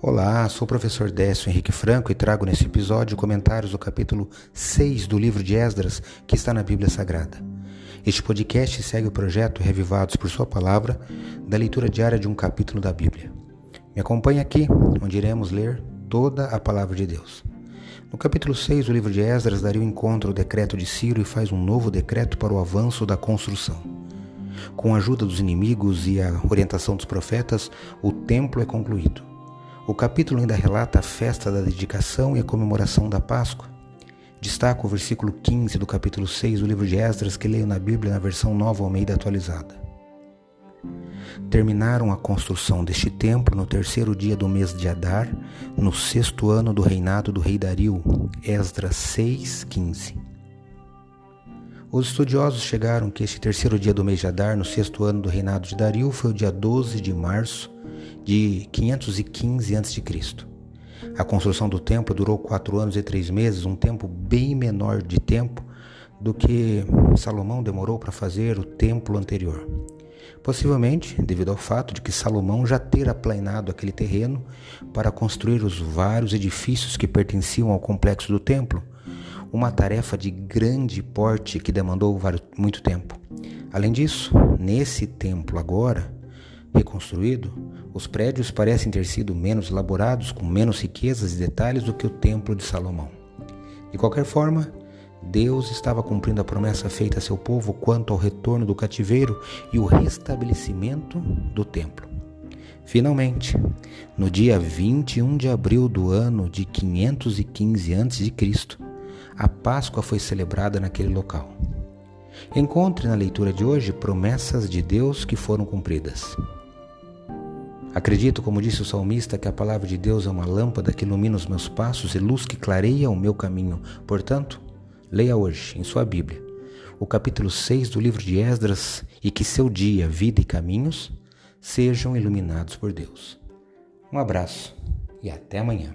Olá, sou o professor Décio Henrique Franco e trago nesse episódio comentários do capítulo 6 do livro de Esdras, que está na Bíblia Sagrada. Este podcast segue o projeto Revivados por Sua Palavra, da leitura diária de um capítulo da Bíblia. Me acompanhe aqui, onde iremos ler toda a palavra de Deus. No capítulo 6 do livro de Esdras, daria o encontro ao decreto de Ciro e faz um novo decreto para o avanço da construção. Com a ajuda dos inimigos e a orientação dos profetas, o templo é concluído. O capítulo ainda relata a festa da dedicação e a comemoração da Páscoa. Destaco o versículo 15 do capítulo 6 do livro de Esdras que leio na Bíblia na versão nova Almeida atualizada. Terminaram a construção deste templo no terceiro dia do mês de Adar, no sexto ano do reinado do rei Dario, Esdras 6:15. Os estudiosos chegaram que este terceiro dia do mês de Adar, no sexto ano do reinado de Dario, foi o dia 12 de março de 515 a.C. A construção do templo durou quatro anos e três meses, um tempo bem menor de tempo do que Salomão demorou para fazer o templo anterior. Possivelmente devido ao fato de que Salomão já ter aplanado aquele terreno para construir os vários edifícios que pertenciam ao complexo do templo, uma tarefa de grande porte que demandou muito tempo. Além disso, nesse templo agora, reconstruído, os prédios parecem ter sido menos elaborados, com menos riquezas e detalhes do que o Templo de Salomão. De qualquer forma, Deus estava cumprindo a promessa feita a seu povo quanto ao retorno do cativeiro e o restabelecimento do templo. Finalmente, no dia 21 de abril do ano de 515 a.C., a Páscoa foi celebrada naquele local. Encontre na leitura de hoje promessas de Deus que foram cumpridas. Acredito, como disse o salmista, que a palavra de Deus é uma lâmpada que ilumina os meus passos e luz que clareia o meu caminho. Portanto, leia hoje, em sua Bíblia, o capítulo 6 do livro de Esdras e que seu dia, vida e caminhos sejam iluminados por Deus. Um abraço e até amanhã.